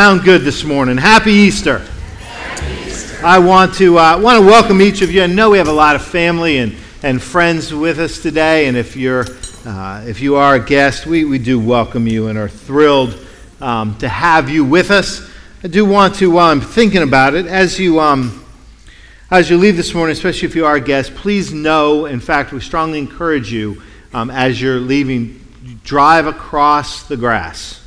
Sound good this morning. Happy Easter. I want to uh, want to welcome each of you. I know we have a lot of family and, and friends with us today, and if you're uh, if you are a guest, we, we do welcome you and are thrilled um, to have you with us. I do want to, while I'm thinking about it, as you um, as you leave this morning, especially if you are a guest, please know. In fact, we strongly encourage you um, as you're leaving, drive across the grass.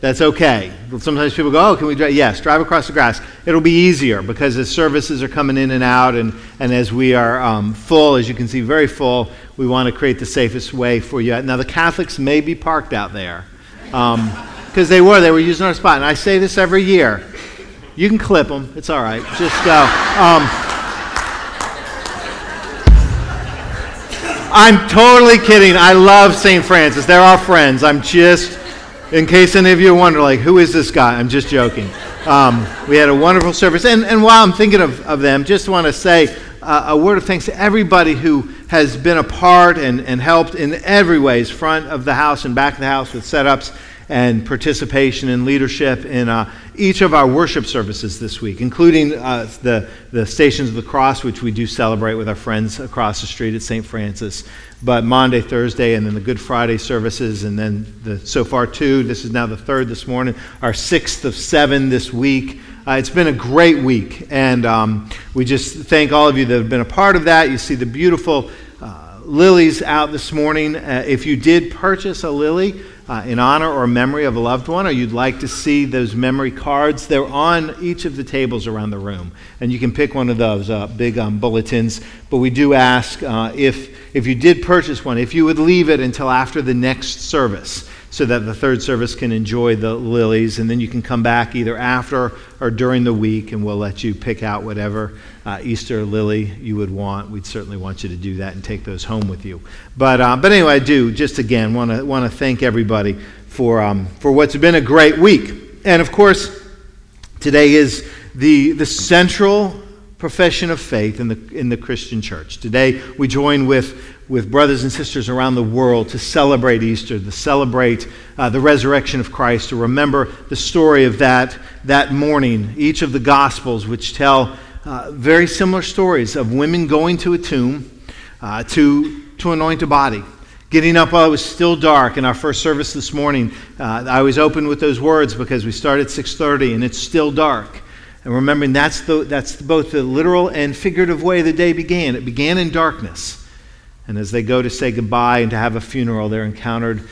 That's okay. Sometimes people go, oh, can we drive? Yes, drive across the grass. It'll be easier because as services are coming in and out, and, and as we are um, full, as you can see, very full, we want to create the safest way for you. Now, the Catholics may be parked out there because um, they were. They were using our spot. And I say this every year. You can clip them. It's all right. Just go. Um, I'm totally kidding. I love St. Francis. They're our friends. I'm just in case any of you wonder, like, who is this guy? I'm just joking. Um, we had a wonderful service. And, and while I'm thinking of, of them, just want to say uh, a word of thanks to everybody who has been a part and, and helped in every ways, front of the house and back of the house with setups and participation and leadership in uh, each of our worship services this week, including uh, the, the Stations of the Cross, which we do celebrate with our friends across the street at St. Francis. But Monday, Thursday, and then the Good Friday services, and then the so far two. This is now the third this morning, our sixth of seven this week. Uh, it's been a great week, and um, we just thank all of you that have been a part of that. You see the beautiful uh, lilies out this morning. Uh, if you did purchase a lily, uh, in honor or memory of a loved one, or you'd like to see those memory cards, they're on each of the tables around the room. And you can pick one of those uh, big um, bulletins. But we do ask uh, if, if you did purchase one, if you would leave it until after the next service so that the third service can enjoy the lilies, and then you can come back either after or during the week, and we'll let you pick out whatever uh, Easter lily you would want. We'd certainly want you to do that and take those home with you. But, uh, but anyway, I do just again want to want to thank everybody for um, for what's been a great week, and of course, today is the the central profession of faith in the in the Christian church. Today we join with with brothers and sisters around the world to celebrate Easter, to celebrate uh, the resurrection of Christ, to remember the story of that, that morning. Each of the Gospels, which tell uh, very similar stories of women going to a tomb uh, to, to anoint a body. Getting up while it was still dark. In our first service this morning, uh, I was open with those words because we started at 6.30 and it's still dark. And remembering that's, the, that's both the literal and figurative way the day began. It began in darkness. And as they go to say goodbye and to have a funeral, they're encountered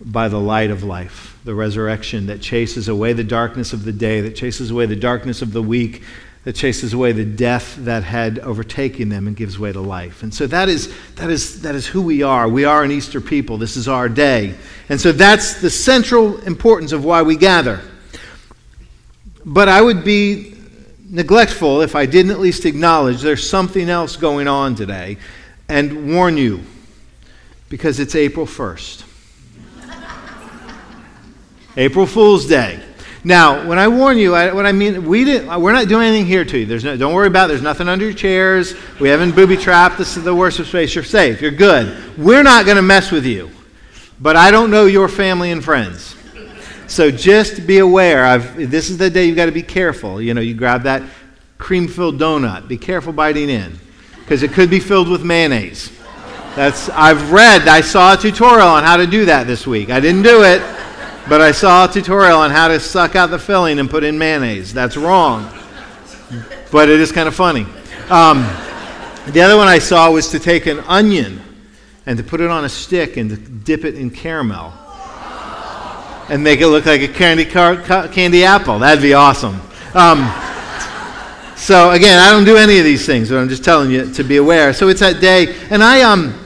by the light of life, the resurrection that chases away the darkness of the day, that chases away the darkness of the week, that chases away the death that had overtaken them and gives way to life. And so that is, that is, that is who we are. We are an Easter people. This is our day. And so that's the central importance of why we gather. But I would be neglectful if I didn't at least acknowledge there's something else going on today and warn you because it's April 1st. April Fool's Day. Now, when I warn you, I, what I mean, we didn't, we're not doing anything here to you. There's no, don't worry about it. There's nothing under your chairs. We haven't booby trapped. This is the worship space. You're safe. You're good. We're not going to mess with you. But I don't know your family and friends. So just be aware. I've, this is the day you've got to be careful. You know, you grab that cream filled donut. Be careful biting in because it could be filled with mayonnaise. That's I've read, I saw a tutorial on how to do that this week. I didn't do it, but I saw a tutorial on how to suck out the filling and put in mayonnaise. That's wrong. But it is kind of funny. Um, the other one I saw was to take an onion and to put it on a stick and to dip it in caramel and make it look like a candy, car, candy apple. That'd be awesome. Um, so again, I don't do any of these things, but I'm just telling you to be aware. So it's that day, and I um,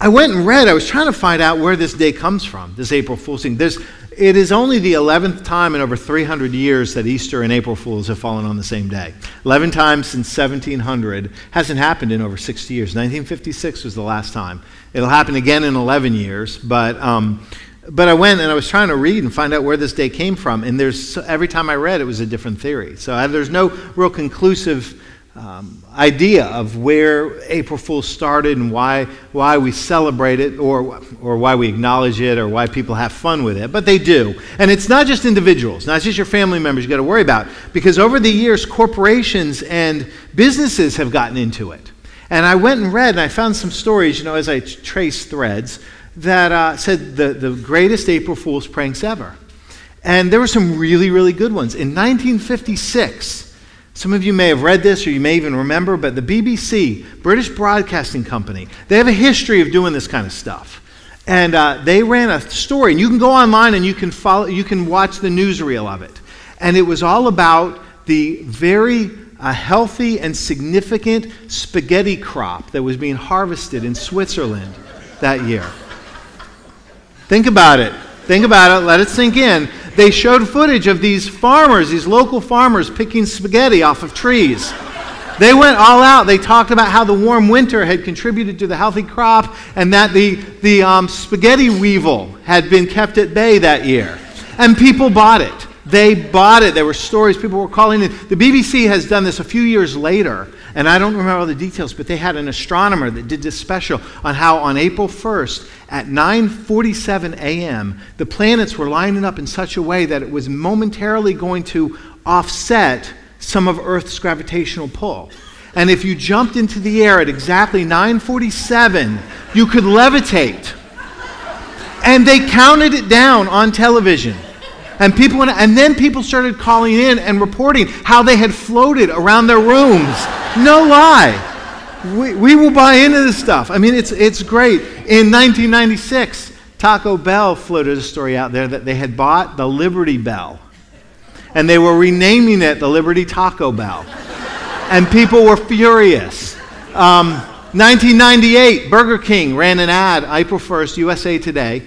I went and read. I was trying to find out where this day comes from. This April Fool's thing. There's, it is only the 11th time in over 300 years that Easter and April Fools have fallen on the same day. 11 times since 1700. Hasn't happened in over 60 years. 1956 was the last time. It'll happen again in 11 years, but. Um, but I went and I was trying to read and find out where this day came from, and there's every time I read, it was a different theory. So I, there's no real conclusive um, idea of where April Fool's started and why, why we celebrate it or, or why we acknowledge it or why people have fun with it, but they do. And it's not just individuals, not just your family members you got to worry about, because over the years, corporations and businesses have gotten into it. And I went and read and I found some stories, you know, as I traced threads, that uh, said the, the greatest April Fool's pranks ever. And there were some really, really good ones. In 1956, some of you may have read this or you may even remember, but the BBC, British Broadcasting Company, they have a history of doing this kind of stuff. And uh, they ran a story, and you can go online and you can, follow, you can watch the newsreel of it. And it was all about the very uh, healthy and significant spaghetti crop that was being harvested in Switzerland that year. Think about it. Think about it. Let it sink in they showed footage of these farmers, these local farmers, picking spaghetti off of trees. They went all out. They talked about how the warm winter had contributed to the healthy crop and that the, the um, spaghetti weevil had been kept at bay that year. And people bought it. They bought it. There were stories. People were calling it. The BBC has done this a few years later, and I don't remember all the details, but they had an astronomer that did this special on how on April 1st at 9:47 a.m. the planets were lining up in such a way that it was momentarily going to offset some of Earth's gravitational pull. And if you jumped into the air at exactly 9:47, you could levitate. And they counted it down on television. And people and then people started calling in and reporting how they had floated around their rooms. No lie. We, we will buy into this stuff. I mean, it's, it's great. In 1996, Taco Bell floated a story out there that they had bought the Liberty Bell. And they were renaming it the Liberty Taco Bell. and people were furious. Um, 1998, Burger King ran an ad, April 1st, USA Today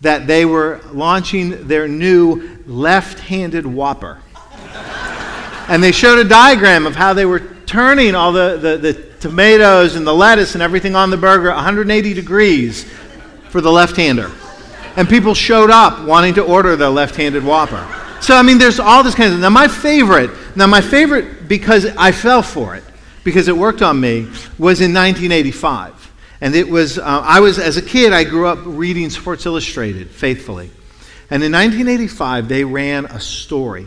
that they were launching their new left handed Whopper. and they showed a diagram of how they were turning all the, the, the, tomatoes and the lettuce and everything on the burger 180 degrees for the left hander. And people showed up wanting to order the left handed Whopper. So, I mean, there's all this kind of. Now, my favorite, now, my favorite because I fell for it, because it worked on me, was in 1985. And it was, uh, I was, as a kid, I grew up reading Sports Illustrated faithfully. And in 1985, they ran a story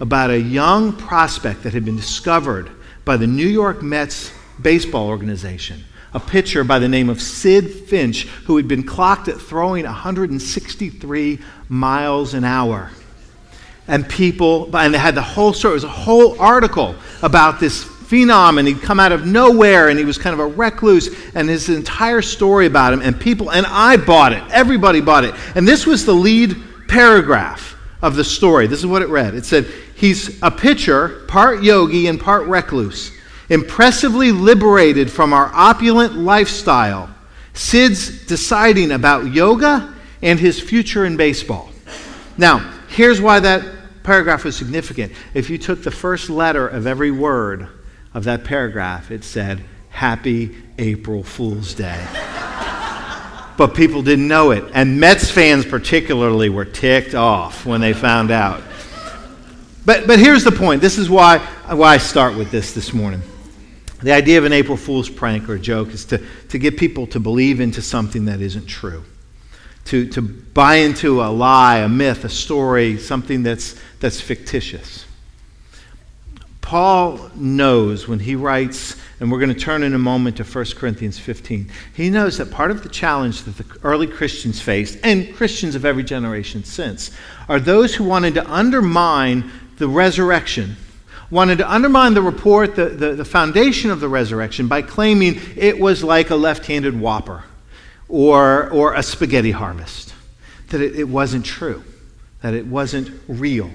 about a young prospect that had been discovered by the New York Mets baseball organization. A pitcher by the name of Sidd Finch, who had been clocked at throwing 163 miles an hour. And people, and they had the whole story, it was a whole article about this phenom and he'd come out of nowhere and he was kind of a recluse and his entire story about him and people and I bought it. Everybody bought it. And this was the lead paragraph of the story. This is what it read. It said, "He's a pitcher, part yogi and part recluse, impressively liberated from our opulent lifestyle. Sidd's deciding about yoga and his future in baseball." Now, here's why that paragraph was significant. If you took the first letter of every word of that paragraph, it said, Happy April Fool's Day. but people didn't know it. And Mets fans, particularly, were ticked off when they found out. But, but here's the point. This is why, why I start with this this morning. The idea of an April Fool's prank or joke is to, to get people to believe into something that isn't true, to, to buy into a lie, a myth, a story, something that's, that's fictitious. Paul knows when he writes, and we're going to turn in a moment to 1 Corinthians 15, he knows that part of the challenge that the early Christians faced, and Christians of every generation since, are those who wanted to undermine the resurrection, wanted to undermine the report, the, the, the foundation of the resurrection, by claiming it was like a left handed whopper or, or a spaghetti harvest, that it, it wasn't true, that it wasn't real.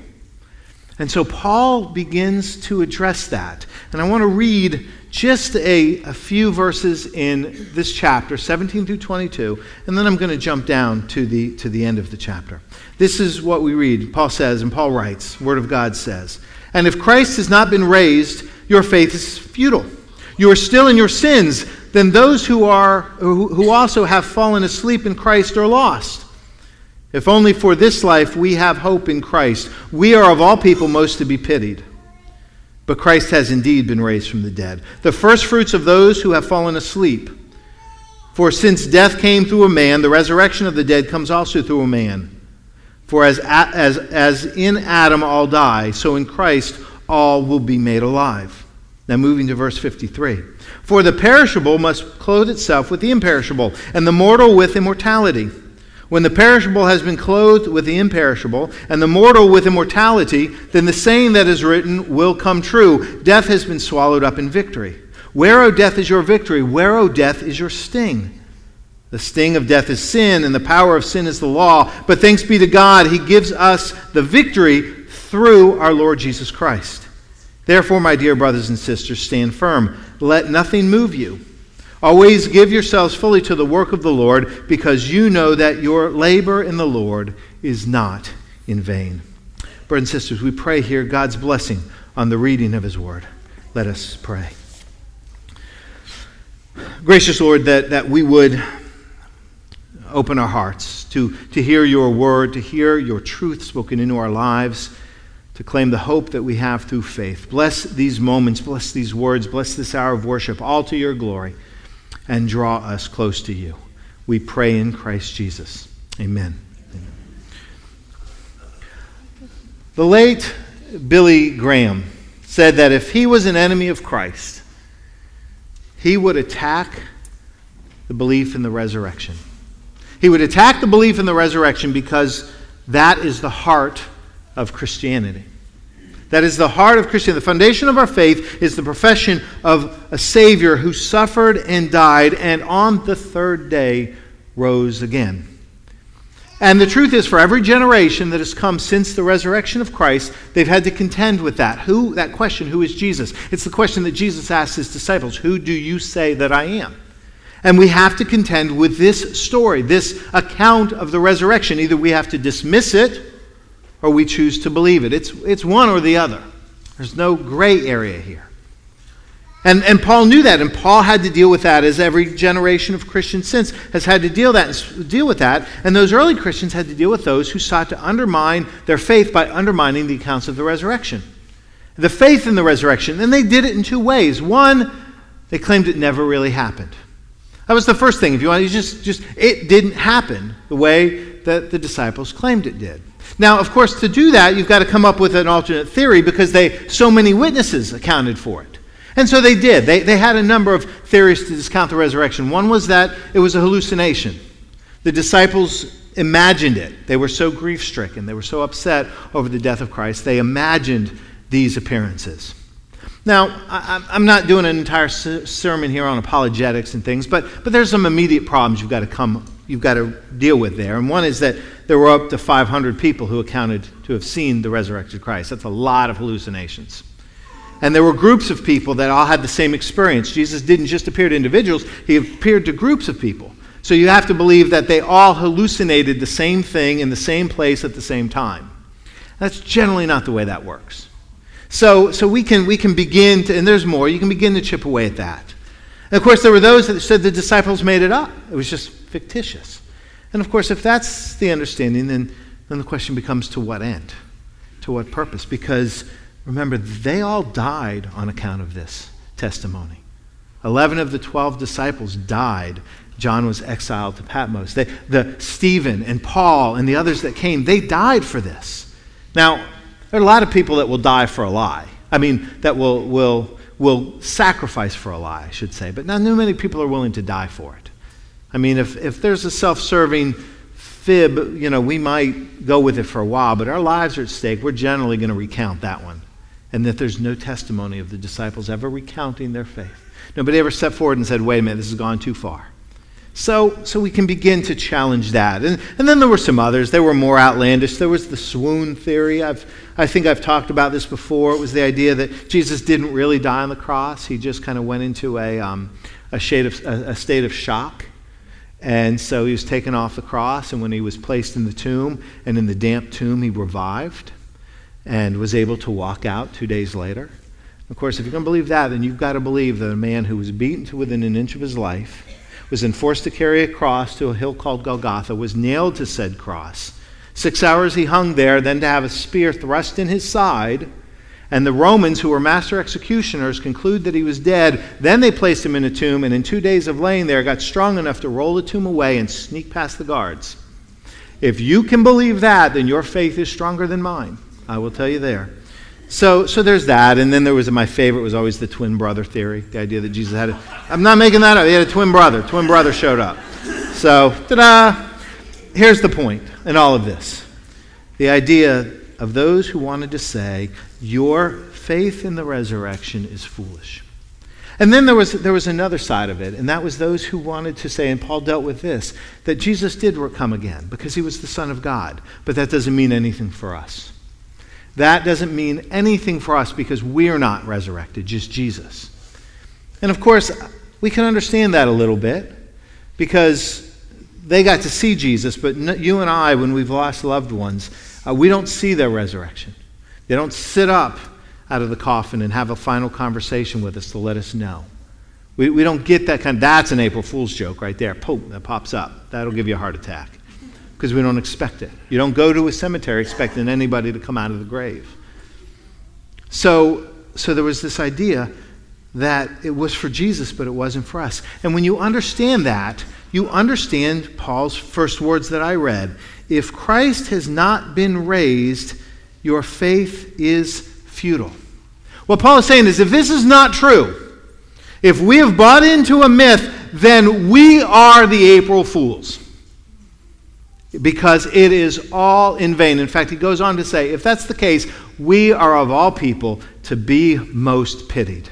And so Paul begins to address that. And I want to read just a, a few verses in this chapter, 17 through 22, and then I'm going to jump down to the, to the end of the chapter. This is what we read. Paul says, and Paul writes, Word of God says, And if Christ has not been raised, your faith is futile. You are still in your sins. Then those who, are, who also have fallen asleep in Christ are lost. If only for this life we have hope in Christ, we are of all people most to be pitied. but Christ has indeed been raised from the dead, the firstfruits of those who have fallen asleep. For since death came through a man, the resurrection of the dead comes also through a man. For as, as, as in Adam all die, so in Christ all will be made alive. Now, moving to verse 53. For the perishable must clothe itself with the imperishable, and the mortal with immortality. When the perishable has been clothed with the imperishable, and the mortal with immortality, then the saying that is written will come true Death has been swallowed up in victory. Where, O death, is your victory? Where, O death, is your sting? The sting of death is sin, and the power of sin is the law. But thanks be to God, He gives us the victory through our Lord Jesus Christ. Therefore, my dear brothers and sisters, stand firm. Let nothing move you. Always give yourselves fully to the work of the Lord, because you know that your labor in the Lord is not in vain. Brothers and sisters, we pray here God's blessing on the reading of His Word. Let us pray. Gracious Lord, that, that we would open our hearts to, to hear your word, to hear your truth spoken into our lives, to claim the hope that we have through faith. Bless these moments, bless these words, bless this hour of worship, all to your glory and draw us close to you. We pray in Christ Jesus. Amen. The late Billy Graham said that if he was an enemy of Christ, he would attack the belief in the resurrection. He would attack the belief in the resurrection because that is the heart of Christianity. That is the heart of Christianity. The foundation of our faith is the profession of a Savior who suffered and died and on the third day rose again. And the truth is, for every generation that has come since the resurrection of Christ, they've had to contend with that. Who, that question, who is Jesus? It's the question that Jesus asked his disciples Who do you say that I am? And we have to contend with this story, this account of the resurrection. Either we have to dismiss it or we choose to believe it. It's, it's one or the other. There's no gray area here. And, and Paul knew that, and Paul had to deal with that as every generation of Christians since has had to deal, that, deal with that. And those early Christians had to deal with those who sought to undermine their faith by undermining the accounts of the resurrection. The faith in the resurrection, and they did it in two ways. One, they claimed it never really happened. That was the first thing. If you want, you just, just it didn't happen the way that the disciples claimed it did. Now, of course, to do that, you've got to come up with an alternate theory because they so many witnesses accounted for it. And so they did. They, they had a number of theories to discount the resurrection. One was that it was a hallucination. The disciples imagined it. They were so grief stricken, they were so upset over the death of Christ, they imagined these appearances. Now, I, am not doing an entire sermon here on apologetics and things, but, but there's some immediate problems you've got to come, you've got to deal with there. And one is that there were up to 500 people who accounted to have seen the resurrected Christ. That's a lot of hallucinations. And there were groups of people that all had the same experience. Jesus didn't just appear to individuals, he appeared to groups of people. So you have to believe that they all hallucinated the same thing in the same place at the same time. That's generally not the way that works. So, so we, can, we can begin to, and there's more, you can begin to chip away at that. And of course, there were those that said the disciples made it up, it was just fictitious. And of course, if that's the understanding, then, then the question becomes to what end? To what purpose? Because remember, they all died on account of this testimony. Eleven of the twelve disciples died. John was exiled to Patmos. They, the Stephen and Paul and the others that came, they died for this. Now, there are a lot of people that will die for a lie. I mean, that will, will, will sacrifice for a lie, I should say. But not too many people are willing to die for it. I mean, if, if there's a self serving fib, you know, we might go with it for a while, but our lives are at stake. We're generally going to recount that one. And that there's no testimony of the disciples ever recounting their faith. Nobody ever stepped forward and said, wait a minute, this has gone too far. So, so we can begin to challenge that. And, and then there were some others. They were more outlandish. There was the swoon theory. I've, I think I've talked about this before. It was the idea that Jesus didn't really die on the cross. He just kind of went into a, um, a, shade of, a, a state of shock. And so he was taken off the cross, and when he was placed in the tomb, and in the damp tomb, he revived and was able to walk out two days later. Of course, if you're going to believe that, then you've got to believe that a man who was beaten to within an inch of his life was then forced to carry a cross to a hill called Golgotha, was nailed to said cross. Six hours he hung there, then to have a spear thrust in his side, And the Romans, who were master executioners, conclude that he was dead. Then they placed him in a tomb, and in two days of laying there, got strong enough to roll the tomb away and sneak past the guards. If you can believe that, then your faith is stronger than mine. I will tell you there. So, so there's that, and then there was my favorite was always the twin brother theory, the idea that Jesus had. A, I'm not making that up. He had a twin brother. Twin brother showed up. So, ta-da! Here's the point in all of this: the idea of those who wanted to say your faith in the resurrection is foolish. And then there was, there was another side of it, and that was those who wanted to say, and Paul dealt with this, that Jesus did come again because he was the Son of God. But that doesn't mean anything for us. That doesn't mean anything for us because we're not resurrected, just Jesus. And of course, we can understand that a little bit because they got to see Jesus, but you and I, when we've lost loved ones, uh, we don't see their resurrection. They don't sit up out of the coffin and have a final conversation with us to let us know. We, we don't get that kind of, that's an April Fool's joke right there. Pope, that pops up. That'll give you a heart attack because we don't expect it. You don't go to a cemetery expecting anybody to come out of the grave. So, so there was this idea that it was for Jesus, but it wasn't for us. And when you understand that, you understand Paul's first words that I read. If Christ has not been raised, your faith is futile. What Paul is saying is if this is not true, if we have bought into a myth, then we are the April Fools. Because it is all in vain. In fact, he goes on to say, if that's the case, we are of all people to be most pitied.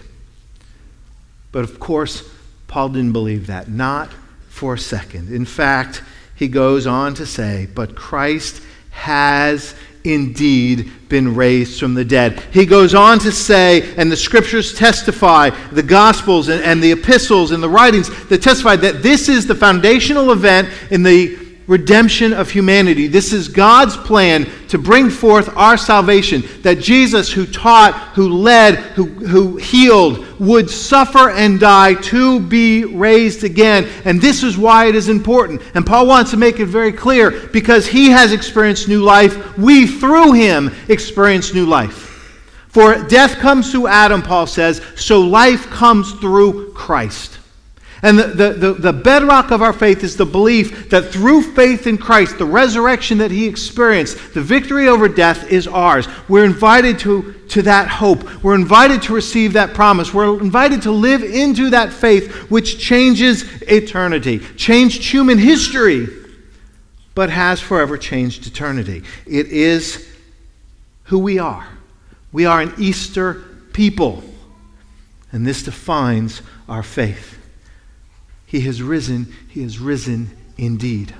But of course, Paul didn't believe that, not for a second. In fact, he goes on to say, But Christ has indeed been raised from the dead. He goes on to say, and the scriptures testify, the gospels and, and, the epistles and the writings that testify that this is the foundational event in the redemption of humanity. This is God's plan to bring forth our salvation. That Jesus, who taught, who led, who, who healed, would suffer and die to be raised again. And this is why it is important. And Paul wants to make it very clear because he has experienced new life. We, through him, experience new life. For death comes through Adam, Paul says, so life comes through Christ. And the, the, the, the, bedrock of our faith is the belief that through faith in Christ, the resurrection that he experienced, the victory over death is ours. We're invited to, to that hope. We're invited to receive that promise. We're invited to live into that faith which changes eternity, changed human history, but has forever changed eternity. It is who we are. We are an Easter people, and this defines our faith. He has risen. He has risen indeed.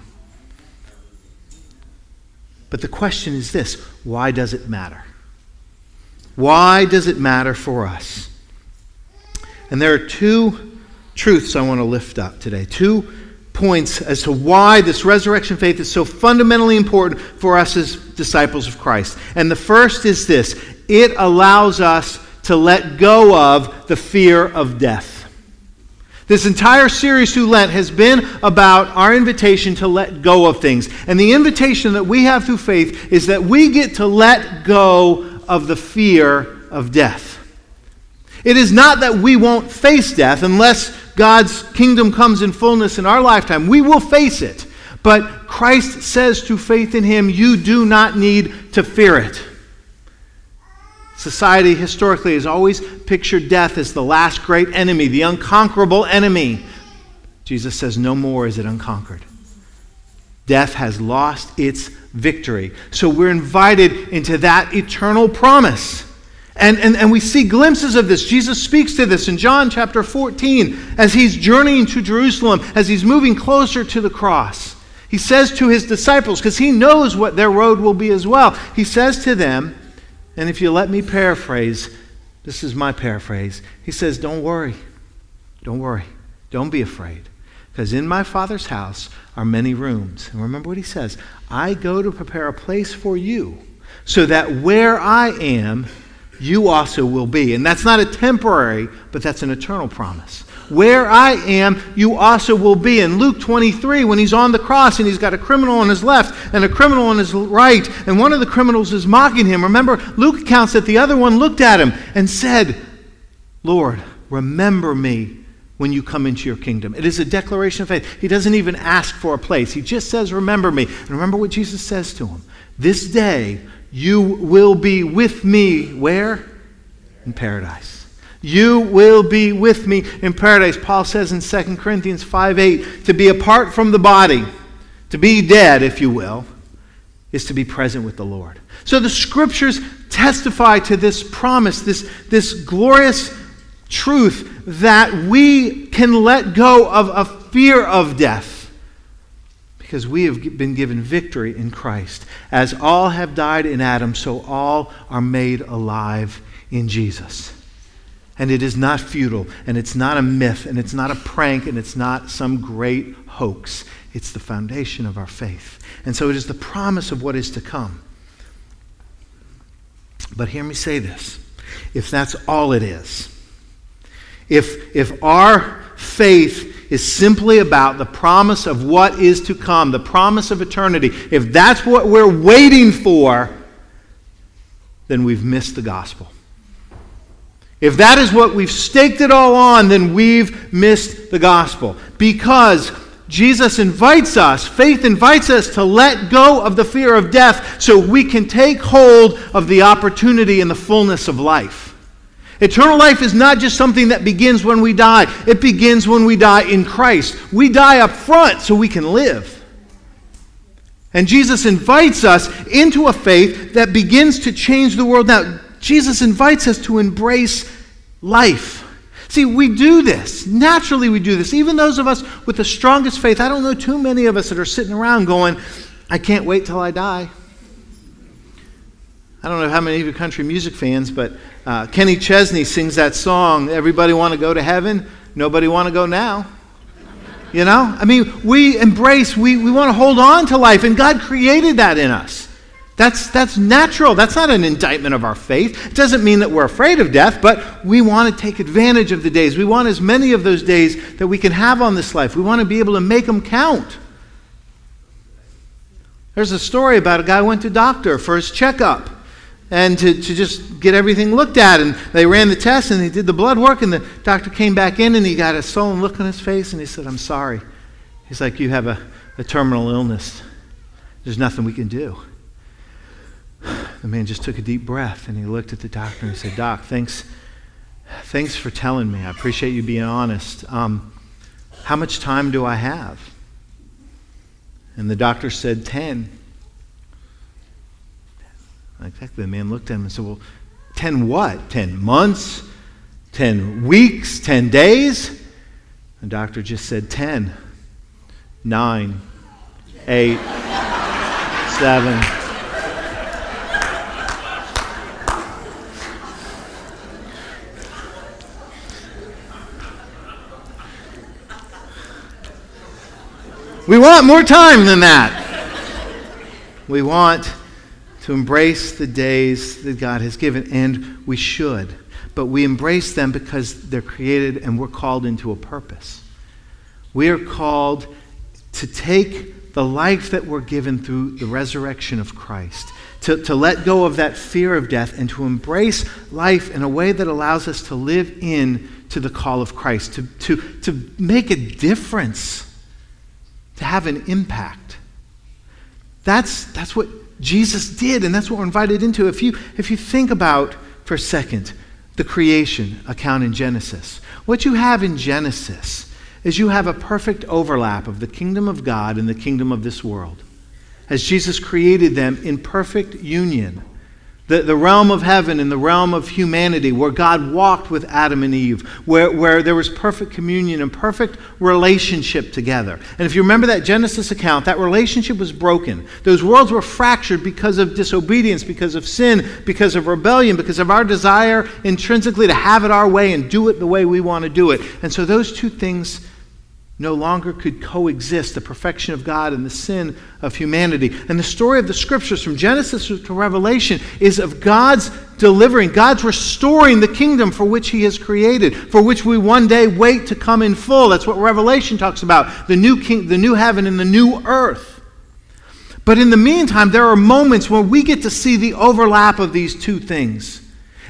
But the question is this why does it matter? Why does it matter for us? And there are two truths I want to lift up today. Two points as to why this resurrection faith is so fundamentally important for us as disciples of Christ. And the first is this it allows us to let go of the fear of death. This entire series through Lent has been about our invitation to let go of things. And the invitation that we have through faith is that we get to let go of the fear of death. It is not that we won't face death unless God's kingdom comes in fullness in our lifetime. We will face it. But Christ says through faith in Him, you do not need to fear it. Society historically has always pictured death as the last great enemy, the unconquerable enemy. Jesus says, No more is it unconquered. Death has lost its victory. So we're invited into that eternal promise. And, and, and we see glimpses of this. Jesus speaks to this in John chapter 14 as he's journeying to Jerusalem, as he's moving closer to the cross. He says to his disciples, because he knows what their road will be as well, he says to them, and if you let me paraphrase, this is my paraphrase. He says, Don't worry. Don't worry. Don't be afraid. Because in my Father's house are many rooms. And remember what he says I go to prepare a place for you, so that where I am, you also will be. And that's not a temporary, but that's an eternal promise. Where I am, you also will be. In Luke 23, when he's on the cross and he's got a criminal on his left and a criminal on his right, and one of the criminals is mocking him, remember, Luke accounts that the other one looked at him and said, Lord, remember me when you come into your kingdom. It is a declaration of faith. He doesn't even ask for a place, he just says, Remember me. And remember what Jesus says to him This day you will be with me where? In paradise. You will be with me in paradise. Paul says in 2 Corinthians 5 8, to be apart from the body, to be dead, if you will, is to be present with the Lord. So the scriptures testify to this promise, this, this glorious truth that we can let go of a fear of death because we have been given victory in Christ. As all have died in Adam, so all are made alive in Jesus. And it is not futile, and it's not a myth, and it's not a prank, and it's not some great hoax. It's the foundation of our faith. And so it is the promise of what is to come. But hear me say this if that's all it is, if, if our faith is simply about the promise of what is to come, the promise of eternity, if that's what we're waiting for, then we've missed the gospel. If that is what we've staked it all on, then we've missed the gospel. Because Jesus invites us, faith invites us to let go of the fear of death so we can take hold of the opportunity and the fullness of life. Eternal life is not just something that begins when we die, it begins when we die in Christ. We die up front so we can live. And Jesus invites us into a faith that begins to change the world. Now, Jesus invites us to embrace life. See, we do this. Naturally, we do this. Even those of us with the strongest faith, I don't know too many of us that are sitting around going, I can't wait till I die. I don't know how many of you country music fans, but uh, Kenny Chesney sings that song, Everybody Want to Go to Heaven, Nobody Want to Go Now. You know? I mean, we embrace, we, we want to hold on to life, and God created that in us. That's, that's natural. That's not an indictment of our faith. It doesn't mean that we're afraid of death, but we want to take advantage of the days. We want as many of those days that we can have on this life. We want to be able to make them count. There's a story about a guy went to doctor for his checkup and to, to just get everything looked at. And they ran the test and they did the blood work, and the doctor came back in and he got a sullen look on his face and he said, I'm sorry. He's like, You have a, a terminal illness. There's nothing we can do. The man just took a deep breath and he looked at the doctor and he said, Doc, thanks, thanks for telling me. I appreciate you being honest. Um, how much time do I have? And the doctor said, 10. Exactly. The man looked at him and said, Well, 10 what? 10 months? 10 weeks? 10 days? The doctor just said 10, 9, 8, 7. We want more time than that. We want to embrace the days that God has given, and we should. But we embrace them because they're created and we're called into a purpose. We are called to take the life that we're given through the resurrection of Christ, to, to let go of that fear of death, and to embrace life in a way that allows us to live in to the call of Christ, to, to, to make a difference to have an impact. That's, that's what Jesus did, and that's what we're invited into. If you, if you think about for a second the creation account in Genesis, what you have in Genesis is you have a perfect overlap of the kingdom of God and the kingdom of this world. As Jesus created them in perfect union the, the realm of heaven and the realm of humanity, where God walked with Adam and Eve, where, where there was perfect communion and perfect relationship together. And if you remember that Genesis account, that relationship was broken. Those worlds were fractured because of disobedience, because of sin, because of rebellion, because of our desire intrinsically to have it our way and do it the way we want to do it. And so those two things no longer could coexist the perfection of God and the sin of humanity. And the story of the scriptures from Genesis to Revelation is of God's delivering, God's restoring the kingdom for which He has created, for which we one day wait to come in full. That's what Revelation talks about the new, king, the new heaven and the new earth. But in the meantime, there are moments where we get to see the overlap of these two things.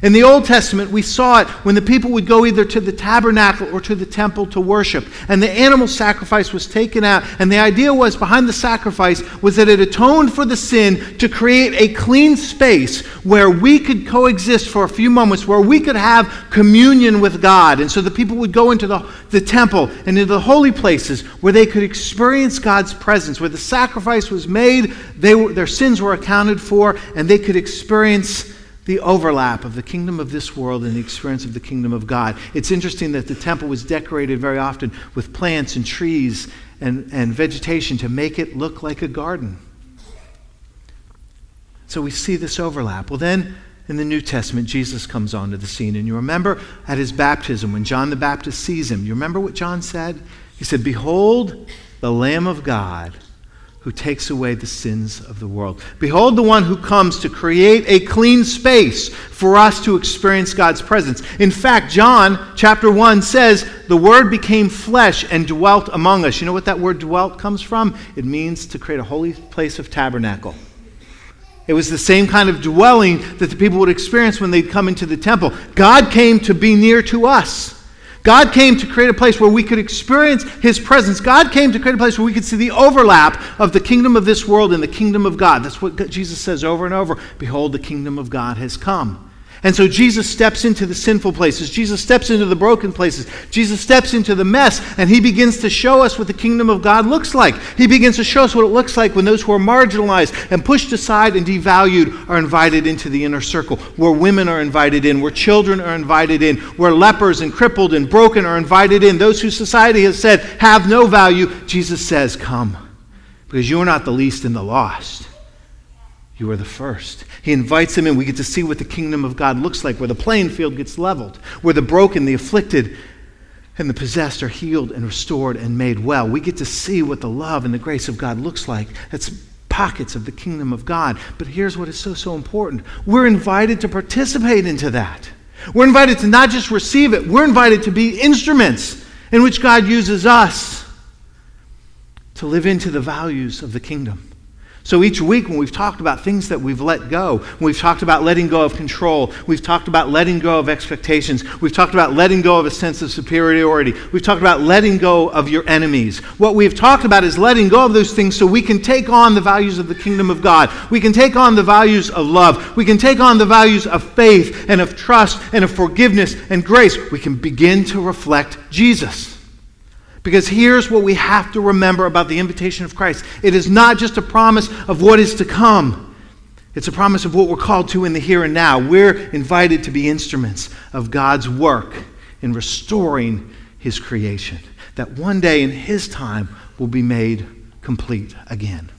In the Old Testament, we saw it when the people would go either to the tabernacle or to the temple to worship, and the animal sacrifice was taken out. And the idea was behind the sacrifice was that it atoned for the sin to create a clean space where we could coexist for a few moments, where we could have communion with God. And so the people would go into the, the temple and into the holy places where they could experience God's presence, where the sacrifice was made, they were, their sins were accounted for, and they could experience the overlap of the kingdom of this world and the experience of the kingdom of God. It's interesting that the temple was decorated very often with plants and trees and, and vegetation to make it look like a garden. So we see this overlap. Well, then in the New Testament, Jesus comes onto the scene. And you remember at his baptism, when John the Baptist sees him, you remember what John said? He said, Behold, the Lamb of God who takes away the sins of the world. Behold the one who comes to create a clean space for us to experience God's presence. In fact, John chapter 1 says, The Word became flesh and dwelt among us. You know what that word dwelt comes from? It means to create a holy place of tabernacle. It was the same kind of dwelling that the people would experience when they'd come into the temple. God came to be near to us. God came to create a place where we could experience His presence. God came to create a place where we could see the overlap of the kingdom of this world and the kingdom of God. That's what Jesus says over and over. Behold, the kingdom of God has come. And so Jesus steps into the sinful places. Jesus steps into the broken places. Jesus steps into the mess, and he begins to show us what the kingdom of God looks like. He begins to show us what it looks like when those who are marginalized and pushed aside and devalued are invited into the inner circle, where women are invited in, where children are invited in, where lepers and crippled and broken are invited in. Those who society has said have no value, Jesus says, Come, because you are not the least in the lost. You are the first. He invites him in. We get to see what the kingdom of God looks like, where the playing field gets leveled, where the broken, the afflicted, and the possessed are healed and restored and made well. We get to see what the love and the grace of God looks like. That's pockets of the kingdom of God. But here's what is so, so important we're invited to participate into that. We're invited to not just receive it, we're invited to be instruments in which God uses us to live into the values of the kingdom. So each week, when we've talked about things that we've let go, when we've talked about letting go of control, we've talked about letting go of expectations, we've talked about letting go of a sense of superiority, we've talked about letting go of your enemies. What we've talked about is letting go of those things so we can take on the values of the kingdom of God. We can take on the values of love. We can take on the values of faith and of trust and of forgiveness and grace. We can begin to reflect Jesus. Because here's what we have to remember about the invitation of Christ it is not just a promise of what is to come, it's a promise of what we're called to in the here and now. We're invited to be instruments of God's work in restoring His creation, that one day in His time will be made complete again.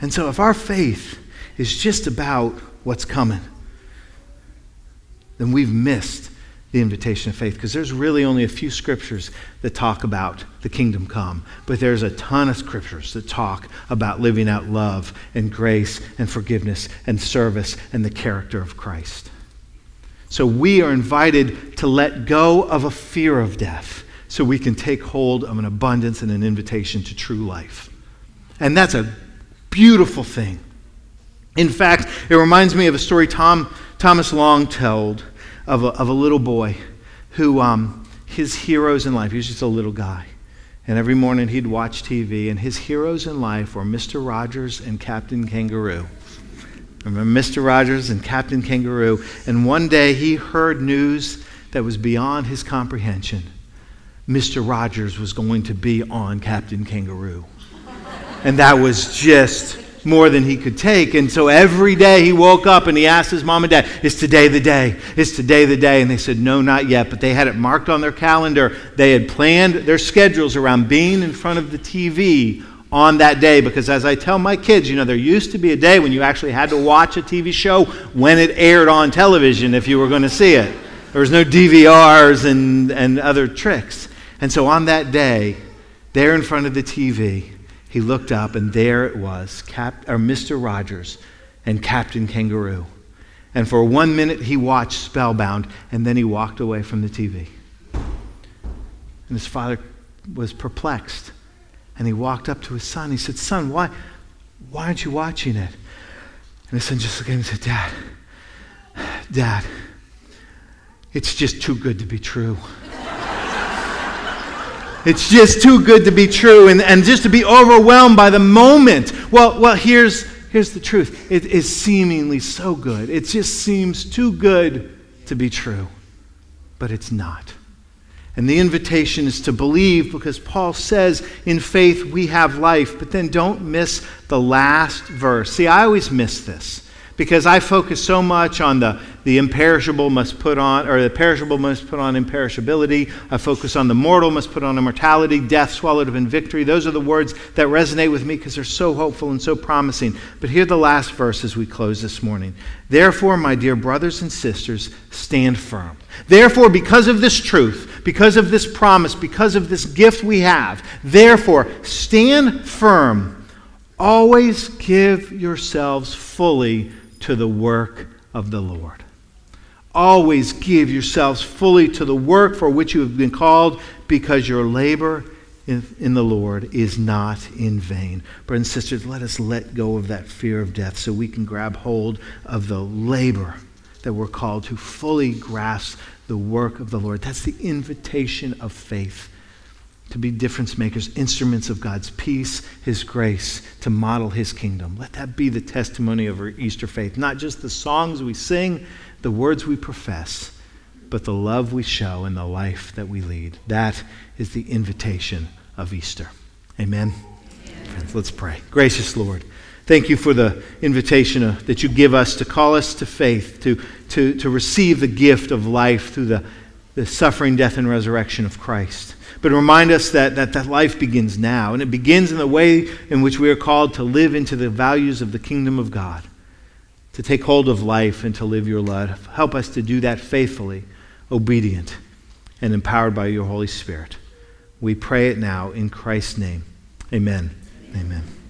And so, if our faith is just about what's coming, then we've missed the invitation of faith because there's really only a few scriptures that talk about the kingdom come, but there's a ton of scriptures that talk about living out love and grace and forgiveness and service and the character of Christ. So we are invited to let go of a fear of death so we can take hold of an abundance and an invitation to true life. And that's a beautiful thing. In fact, it reminds me of a story Tom, Thomas Long told of a, of a little boy who, um, his heroes in life, he was just a little guy. And every morning he'd watch TV, and his heroes in life were Mr. Rogers and Captain Kangaroo. Remember Mr. Rogers and Captain Kangaroo? And one day he heard news that was beyond his comprehension. Mr. Rogers was going to be on Captain Kangaroo. And that was just more than he could take. And so every day he woke up and he asked his mom and dad, Is today the day? Is today the day? And they said, No, not yet. But they had it marked on their calendar. They had planned their schedules around being in front of the TV on that day because as I tell my kids, you know, there used to be a day when you actually had to watch a TV show when it aired on television if you were going to see it. There was no DVRs and, and other tricks. And so on that day, there in front of the TV, he looked up, and there it was, Cap, or Mr. Rogers and Captain Kangaroo. And for one minute, he watched spellbound, and then he walked away from the TV. And his father was perplexed. And he walked up to his son. He said, Son, why, why aren't you watching it? And his son just looked at him and said, Dad, Dad, it's just too good to be true. It's just too good to be true and, and just to be overwhelmed by the moment. Well, well here's, here's the truth it is seemingly so good. It just seems too good to be true, but it's not. And the invitation is to believe because Paul says, in faith we have life. But then don't miss the last verse. See, I always miss this because I focus so much on the, the imperishable must put on, or the perishable must put on imperishability. I focus on the mortal must put on immortality, death swallowed up in victory. Those are the words that resonate with me because they're so hopeful and so promising. But hear the last verse as we close this morning. Therefore, my dear brothers and sisters, stand firm. Therefore, because of this truth, because of this promise, because of this gift we have, therefore, stand firm. Always give yourselves fully to the work of the Lord. Always give yourselves fully to the work for which you have been called, because your labor in, in, the Lord is not in vain. Brothers and sisters, let us let go of that fear of death so we can grab hold of the labor that we're called to fully grasp the work of the Lord. That's the invitation of faith to be difference makers, instruments of God's peace, His grace, to model His kingdom. Let that be the testimony of our Easter faith. Not just the songs we sing, the words we profess, but the love we show and the life that we lead. That is the invitation of Easter. Amen. Friends, let's pray. Gracious Lord, thank you for the invitation uh, that you give us to call us to faith, to, to, to receive the gift of life through the, the suffering, death, and resurrection of Christ but remind us that, that that life begins now. And it begins in the way in which we are called to live into the values of the kingdom of God, to take hold of life and to live your life. Help us to do that faithfully, obedient, and empowered by your Holy Spirit. We pray it now in Christ's name. Amen. Amen. Amen.